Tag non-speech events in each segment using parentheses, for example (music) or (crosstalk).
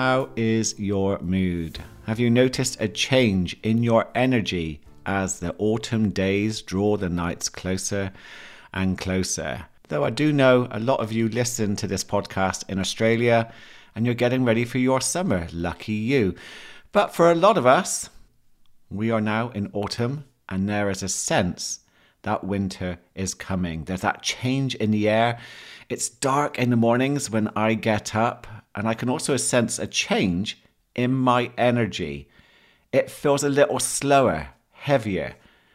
How is your mood? Have you noticed a change in your energy as the autumn days draw the nights closer and closer? Though I do know a lot of you listen to this podcast in Australia and you're getting ready for your summer. Lucky you. But for a lot of us, we are now in autumn and there is a sense that winter is coming. There's that change in the air. It's dark in the mornings when I get up, and I can also sense a change in my energy. It feels a little slower, heavier,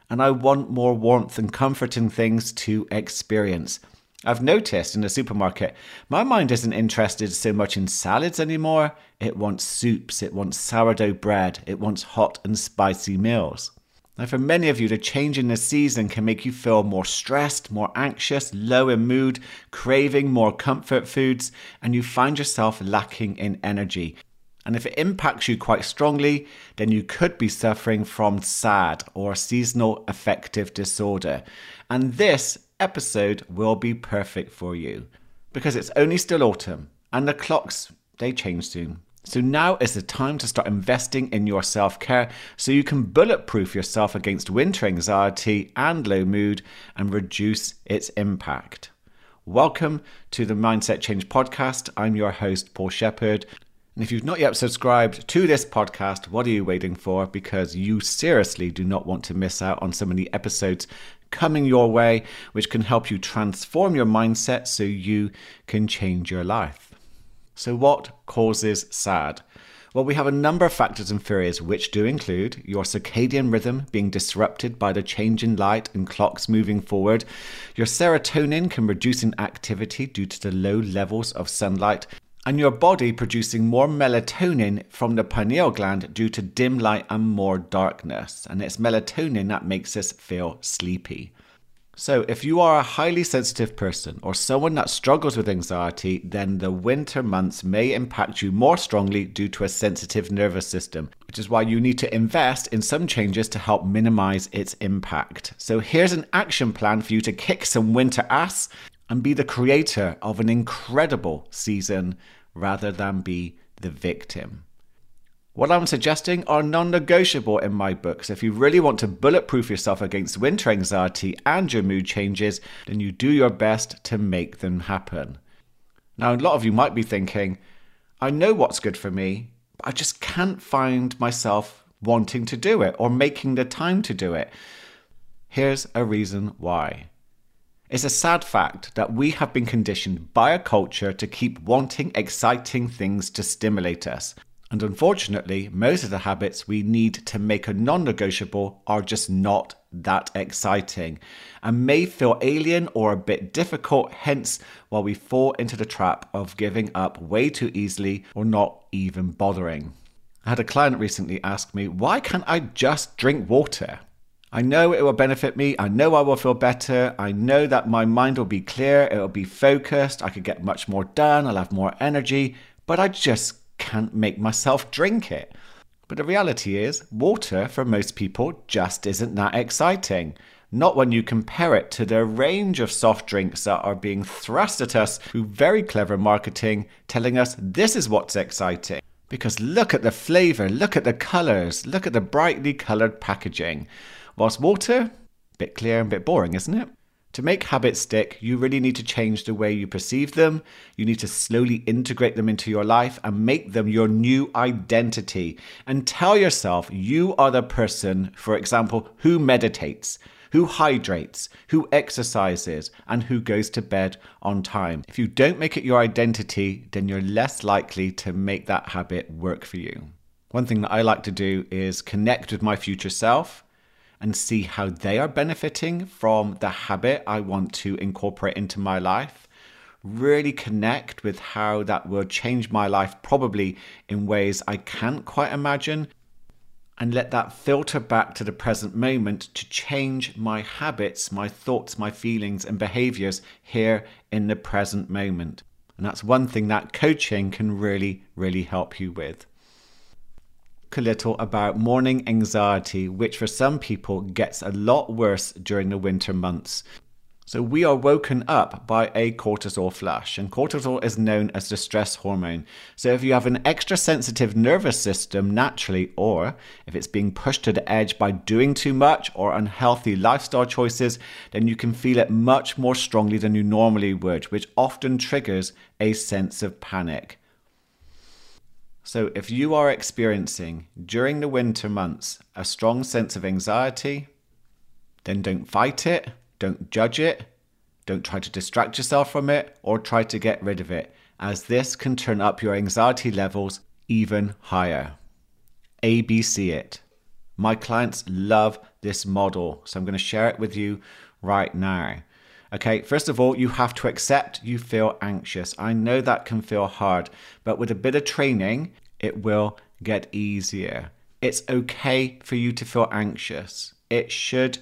and I want more warmth and comforting things to experience. I've noticed in the supermarket, my mind isn't interested so much in salads anymore. It wants soups, it wants sourdough bread, it wants hot and spicy meals. Now, for many of you, the change in the season can make you feel more stressed, more anxious, low in mood, craving more comfort foods, and you find yourself lacking in energy. And if it impacts you quite strongly, then you could be suffering from SAD or seasonal affective disorder. And this episode will be perfect for you because it's only still autumn and the clocks they change soon. So now is the time to start investing in your self care so you can bulletproof yourself against winter anxiety and low mood and reduce its impact. Welcome to the Mindset Change Podcast. I'm your host, Paul Shepard. And if you've not yet subscribed to this podcast, what are you waiting for? Because you seriously do not want to miss out on so many episodes coming your way, which can help you transform your mindset so you can change your life. So, what causes SAD? Well, we have a number of factors and theories, which do include your circadian rhythm being disrupted by the change in light and clocks moving forward. Your serotonin can reduce in activity due to the low levels of sunlight. And your body producing more melatonin from the pineal gland due to dim light and more darkness. And it's melatonin that makes us feel sleepy. So, if you are a highly sensitive person or someone that struggles with anxiety, then the winter months may impact you more strongly due to a sensitive nervous system, which is why you need to invest in some changes to help minimize its impact. So, here's an action plan for you to kick some winter ass and be the creator of an incredible season rather than be the victim. What I'm suggesting are non negotiable in my books. If you really want to bulletproof yourself against winter anxiety and your mood changes, then you do your best to make them happen. Now, a lot of you might be thinking, I know what's good for me, but I just can't find myself wanting to do it or making the time to do it. Here's a reason why. It's a sad fact that we have been conditioned by a culture to keep wanting exciting things to stimulate us. And unfortunately, most of the habits we need to make a non negotiable are just not that exciting and may feel alien or a bit difficult, hence, why we fall into the trap of giving up way too easily or not even bothering. I had a client recently ask me, why can't I just drink water? I know it will benefit me. I know I will feel better. I know that my mind will be clear. It will be focused. I could get much more done. I'll have more energy. But I just can't make myself drink it. But the reality is, water for most people just isn't that exciting. Not when you compare it to the range of soft drinks that are being thrust at us through very clever marketing, telling us this is what's exciting. Because look at the flavour, look at the colours, look at the brightly coloured packaging. Whilst water, bit clear and bit boring, isn't it? To make habits stick, you really need to change the way you perceive them. You need to slowly integrate them into your life and make them your new identity. And tell yourself you are the person, for example, who meditates, who hydrates, who exercises, and who goes to bed on time. If you don't make it your identity, then you're less likely to make that habit work for you. One thing that I like to do is connect with my future self and see how they are benefiting from the habit I want to incorporate into my life. Really connect with how that will change my life, probably in ways I can't quite imagine, and let that filter back to the present moment to change my habits, my thoughts, my feelings, and behaviors here in the present moment. And that's one thing that coaching can really, really help you with little about morning anxiety, which for some people gets a lot worse during the winter months. So we are woken up by a cortisol flush, and cortisol is known as the stress hormone. So if you have an extra sensitive nervous system naturally, or if it's being pushed to the edge by doing too much or unhealthy lifestyle choices, then you can feel it much more strongly than you normally would, which often triggers a sense of panic. So if you are experiencing during the winter months a strong sense of anxiety, then don't fight it don't judge it, don't try to distract yourself from it, or try to get rid of it, as this can turn up your anxiety levels even higher. ABC it. My clients love this model, so I'm going to share it with you right now. Okay, first of all, you have to accept you feel anxious. I know that can feel hard, but with a bit of training, it will get easier. It's okay for you to feel anxious. It should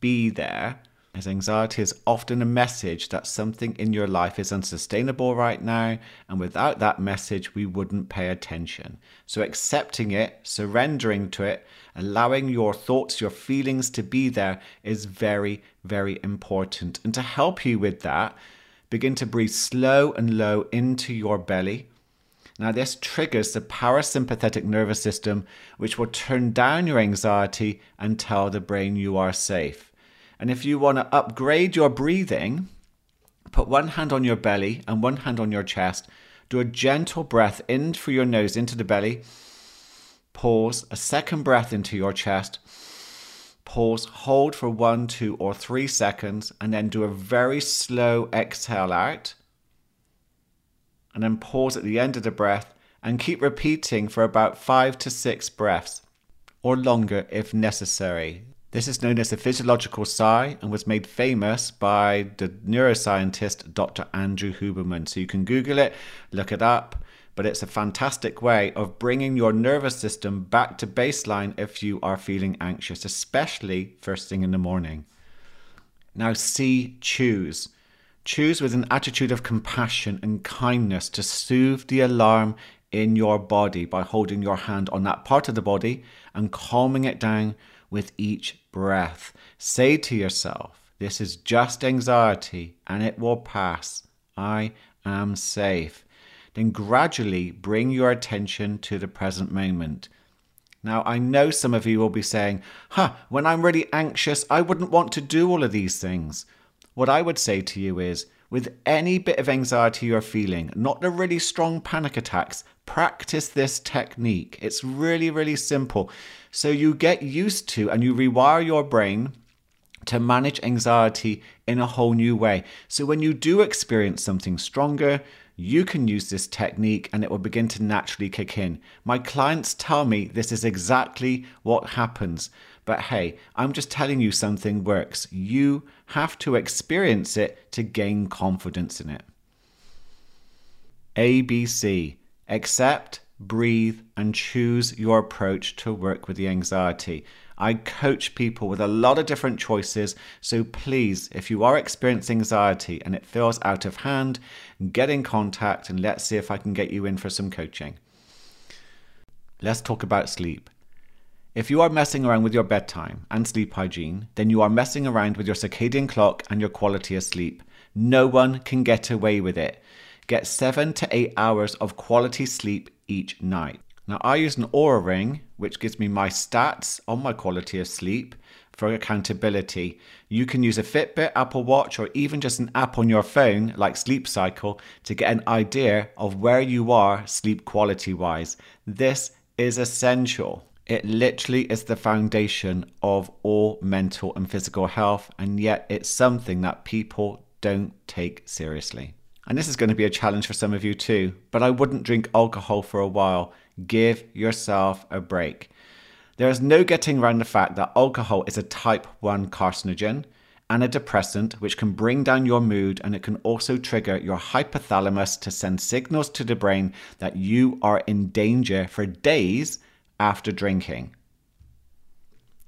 be there as anxiety is often a message that something in your life is unsustainable right now, and without that message, we wouldn't pay attention. So, accepting it, surrendering to it, allowing your thoughts, your feelings to be there is very, very important. And to help you with that, begin to breathe slow and low into your belly. Now, this triggers the parasympathetic nervous system, which will turn down your anxiety and tell the brain you are safe. And if you want to upgrade your breathing, put one hand on your belly and one hand on your chest. Do a gentle breath in through your nose into the belly. Pause, a second breath into your chest. Pause, hold for one, two, or three seconds, and then do a very slow exhale out. And then pause at the end of the breath and keep repeating for about five to six breaths or longer if necessary. This is known as the physiological sigh and was made famous by the neuroscientist Dr. Andrew Huberman. So you can Google it, look it up, but it's a fantastic way of bringing your nervous system back to baseline if you are feeling anxious, especially first thing in the morning. Now, C, choose. Choose with an attitude of compassion and kindness to soothe the alarm in your body by holding your hand on that part of the body and calming it down with each breath. Say to yourself, This is just anxiety and it will pass. I am safe. Then gradually bring your attention to the present moment. Now, I know some of you will be saying, Huh, when I'm really anxious, I wouldn't want to do all of these things. What I would say to you is, with any bit of anxiety you're feeling, not the really strong panic attacks, practice this technique. It's really, really simple. So you get used to and you rewire your brain to manage anxiety in a whole new way. So when you do experience something stronger, you can use this technique and it will begin to naturally kick in. My clients tell me this is exactly what happens. But hey, I'm just telling you something works. You have to experience it to gain confidence in it. ABC accept, breathe, and choose your approach to work with the anxiety. I coach people with a lot of different choices, so please, if you are experiencing anxiety and it feels out of hand, get in contact and let's see if I can get you in for some coaching. Let's talk about sleep. If you are messing around with your bedtime and sleep hygiene, then you are messing around with your circadian clock and your quality of sleep. No one can get away with it. Get seven to eight hours of quality sleep each night. Now, I use an Oura ring, which gives me my stats on my quality of sleep for accountability. You can use a Fitbit, Apple Watch, or even just an app on your phone like Sleep Cycle to get an idea of where you are sleep quality wise. This is essential. It literally is the foundation of all mental and physical health, and yet it's something that people don't take seriously. And this is going to be a challenge for some of you too, but I wouldn't drink alcohol for a while. Give yourself a break. There is no getting around the fact that alcohol is a type 1 carcinogen and a depressant, which can bring down your mood and it can also trigger your hypothalamus to send signals to the brain that you are in danger for days after drinking.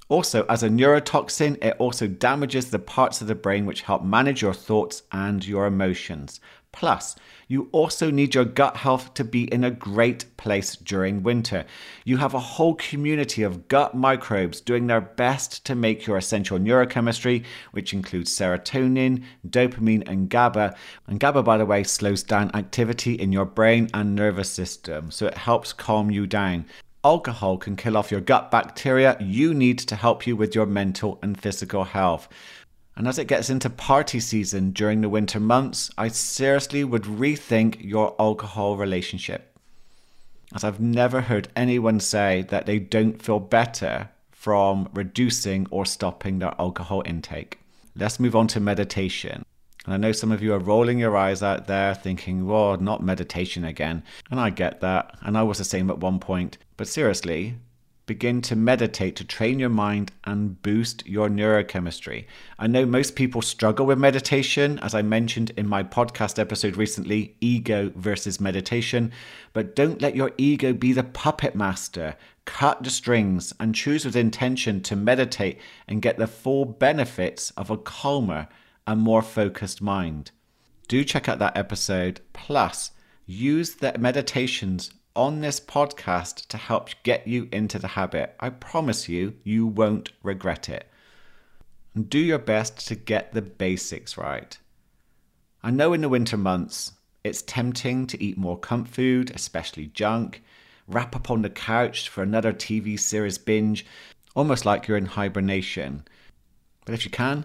Also, as a neurotoxin, it also damages the parts of the brain which help manage your thoughts and your emotions. Plus, you also need your gut health to be in a great place during winter. You have a whole community of gut microbes doing their best to make your essential neurochemistry, which includes serotonin, dopamine, and GABA. And GABA, by the way, slows down activity in your brain and nervous system, so it helps calm you down. Alcohol can kill off your gut bacteria you need to help you with your mental and physical health. And as it gets into party season during the winter months, I seriously would rethink your alcohol relationship. As I've never heard anyone say that they don't feel better from reducing or stopping their alcohol intake. Let's move on to meditation. And I know some of you are rolling your eyes out there thinking, well, not meditation again. And I get that. And I was the same at one point. But seriously, begin to meditate to train your mind and boost your neurochemistry. I know most people struggle with meditation, as I mentioned in my podcast episode recently ego versus meditation. But don't let your ego be the puppet master. Cut the strings and choose with intention to meditate and get the full benefits of a calmer a more focused mind. Do check out that episode. Plus, use the meditations on this podcast to help get you into the habit. I promise you, you won't regret it. And do your best to get the basics right. I know in the winter months, it's tempting to eat more comfort food, especially junk, wrap up on the couch for another TV series binge, almost like you're in hibernation. But if you can,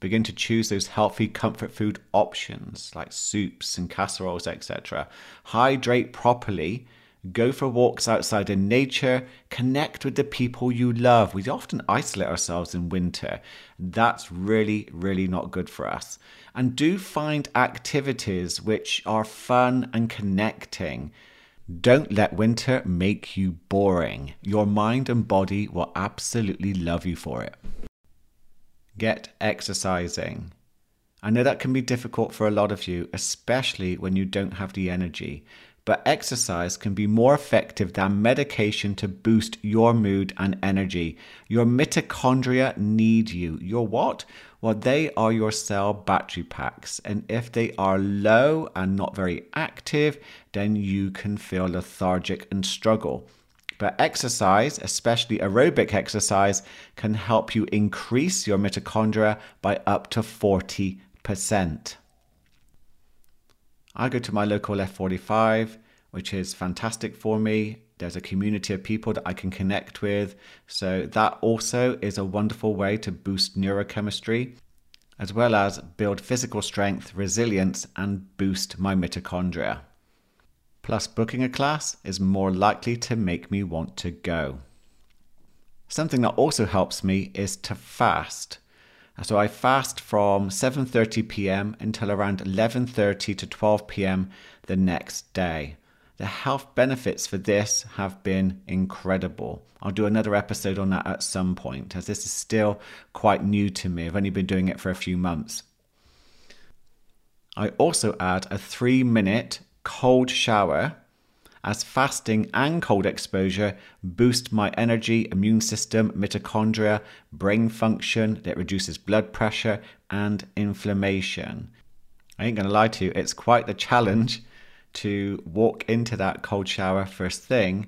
Begin to choose those healthy comfort food options like soups and casseroles, etc. Hydrate properly. Go for walks outside in nature. Connect with the people you love. We often isolate ourselves in winter. That's really, really not good for us. And do find activities which are fun and connecting. Don't let winter make you boring. Your mind and body will absolutely love you for it get exercising. I know that can be difficult for a lot of you, especially when you don't have the energy, but exercise can be more effective than medication to boost your mood and energy. Your mitochondria need you. Your what? Well, they are your cell battery packs, and if they are low and not very active, then you can feel lethargic and struggle. But exercise, especially aerobic exercise, can help you increase your mitochondria by up to 40%. I go to my local F45, which is fantastic for me. There's a community of people that I can connect with. So, that also is a wonderful way to boost neurochemistry, as well as build physical strength, resilience, and boost my mitochondria. Plus, booking a class is more likely to make me want to go. Something that also helps me is to fast. So I fast from 7:30 p.m. until around 11:30 to 12 p.m. the next day. The health benefits for this have been incredible. I'll do another episode on that at some point, as this is still quite new to me. I've only been doing it for a few months. I also add a three minute cold shower as fasting and cold exposure boost my energy, immune system, mitochondria, brain function, that reduces blood pressure and inflammation. I ain't gonna lie to you, it's quite the challenge to walk into that cold shower first thing,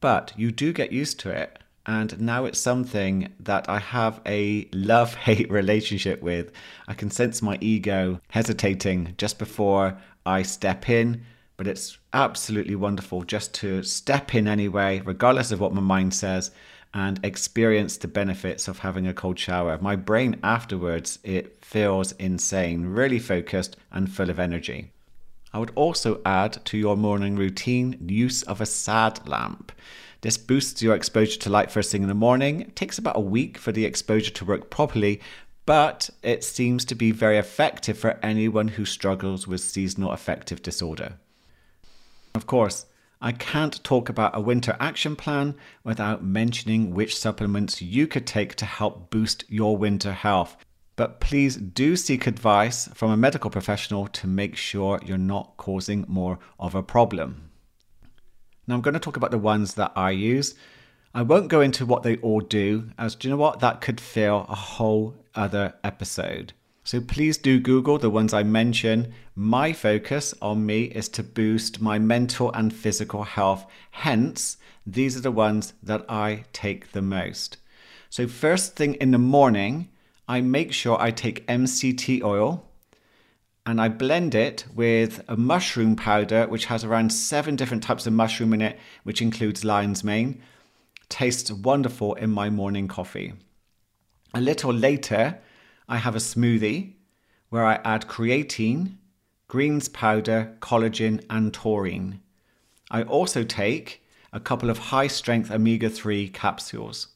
but you do get used to it. And now it's something that I have a love hate (laughs) relationship with. I can sense my ego hesitating just before I step in, but it's absolutely wonderful just to step in anyway, regardless of what my mind says, and experience the benefits of having a cold shower. My brain afterwards, it feels insane, really focused and full of energy. I would also add to your morning routine use of a sad lamp. This boosts your exposure to light first thing in the morning. It takes about a week for the exposure to work properly, but it seems to be very effective for anyone who struggles with seasonal affective disorder. Of course, I can't talk about a winter action plan without mentioning which supplements you could take to help boost your winter health. But please do seek advice from a medical professional to make sure you're not causing more of a problem. Now, I'm going to talk about the ones that I use. I won't go into what they all do, as do you know what? That could fill a whole other episode. So please do Google the ones I mention. My focus on me is to boost my mental and physical health. Hence, these are the ones that I take the most. So, first thing in the morning, I make sure I take MCT oil and I blend it with a mushroom powder, which has around seven different types of mushroom in it, which includes lion's mane tastes wonderful in my morning coffee. A little later, I have a smoothie where I add creatine, greens powder, collagen, and taurine. I also take a couple of high strength omega 3 capsules.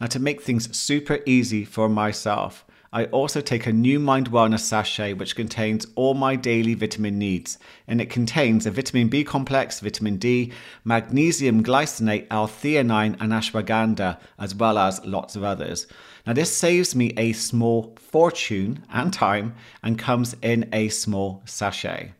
Now, to make things super easy for myself, I also take a New Mind Wellness sachet which contains all my daily vitamin needs. And it contains a vitamin B complex, vitamin D, magnesium glycinate, L-theanine, and ashwagandha, as well as lots of others. Now, this saves me a small fortune and time and comes in a small sachet.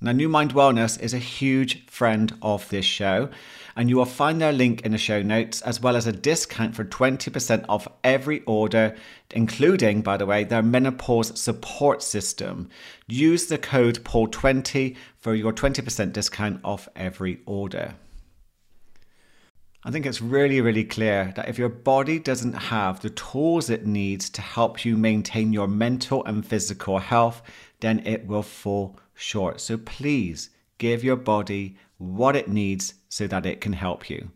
Now, New Mind Wellness is a huge friend of this show, and you will find their link in the show notes, as well as a discount for 20% off every order, including, by the way, their menopause support system. Use the code PAUL20 for your 20% discount off every order. I think it's really, really clear that if your body doesn't have the tools it needs to help you maintain your mental and physical health, then it will fall short. So please give your body what it needs so that it can help you.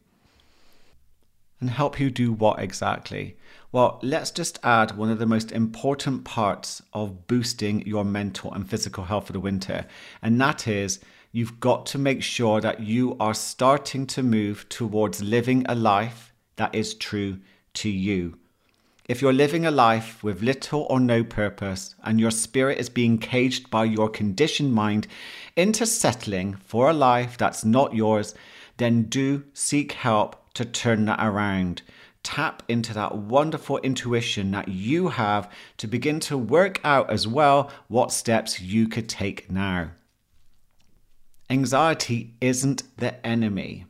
And help you do what exactly? Well, let's just add one of the most important parts of boosting your mental and physical health for the winter, and that is you've got to make sure that you are starting to move towards living a life that is true to you. If you're living a life with little or no purpose and your spirit is being caged by your conditioned mind into settling for a life that's not yours, then do seek help to turn that around. Tap into that wonderful intuition that you have to begin to work out as well what steps you could take now. Anxiety isn't the enemy.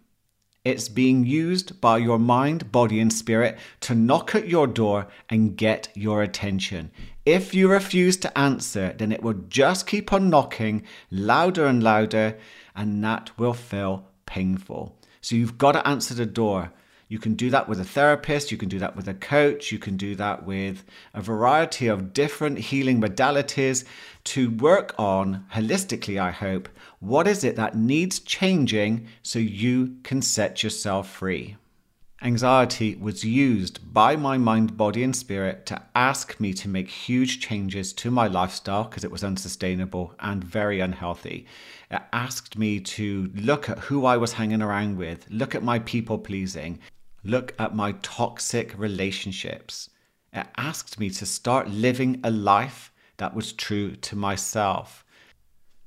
It's being used by your mind, body, and spirit to knock at your door and get your attention. If you refuse to answer, then it will just keep on knocking louder and louder, and that will feel painful. So you've got to answer the door. You can do that with a therapist, you can do that with a coach, you can do that with a variety of different healing modalities to work on holistically, I hope, what is it that needs changing so you can set yourself free. Anxiety was used by my mind, body, and spirit to ask me to make huge changes to my lifestyle because it was unsustainable and very unhealthy. It asked me to look at who I was hanging around with, look at my people pleasing, look at my toxic relationships. It asked me to start living a life that was true to myself.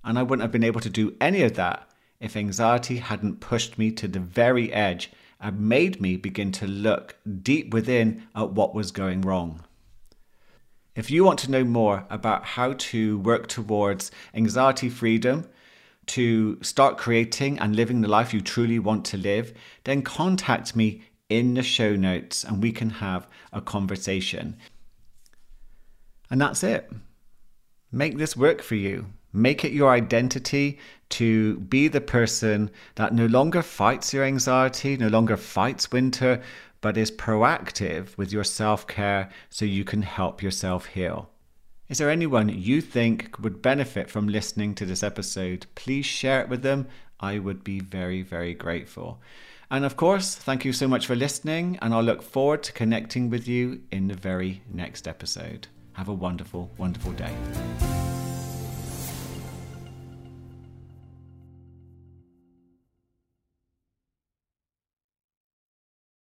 And I wouldn't have been able to do any of that if anxiety hadn't pushed me to the very edge and made me begin to look deep within at what was going wrong. If you want to know more about how to work towards anxiety freedom, to start creating and living the life you truly want to live, then contact me in the show notes and we can have a conversation. And that's it. Make this work for you. Make it your identity to be the person that no longer fights your anxiety, no longer fights winter, but is proactive with your self care so you can help yourself heal. Is there anyone you think would benefit from listening to this episode? Please share it with them. I would be very, very grateful. And of course, thank you so much for listening, and I'll look forward to connecting with you in the very next episode. Have a wonderful, wonderful day.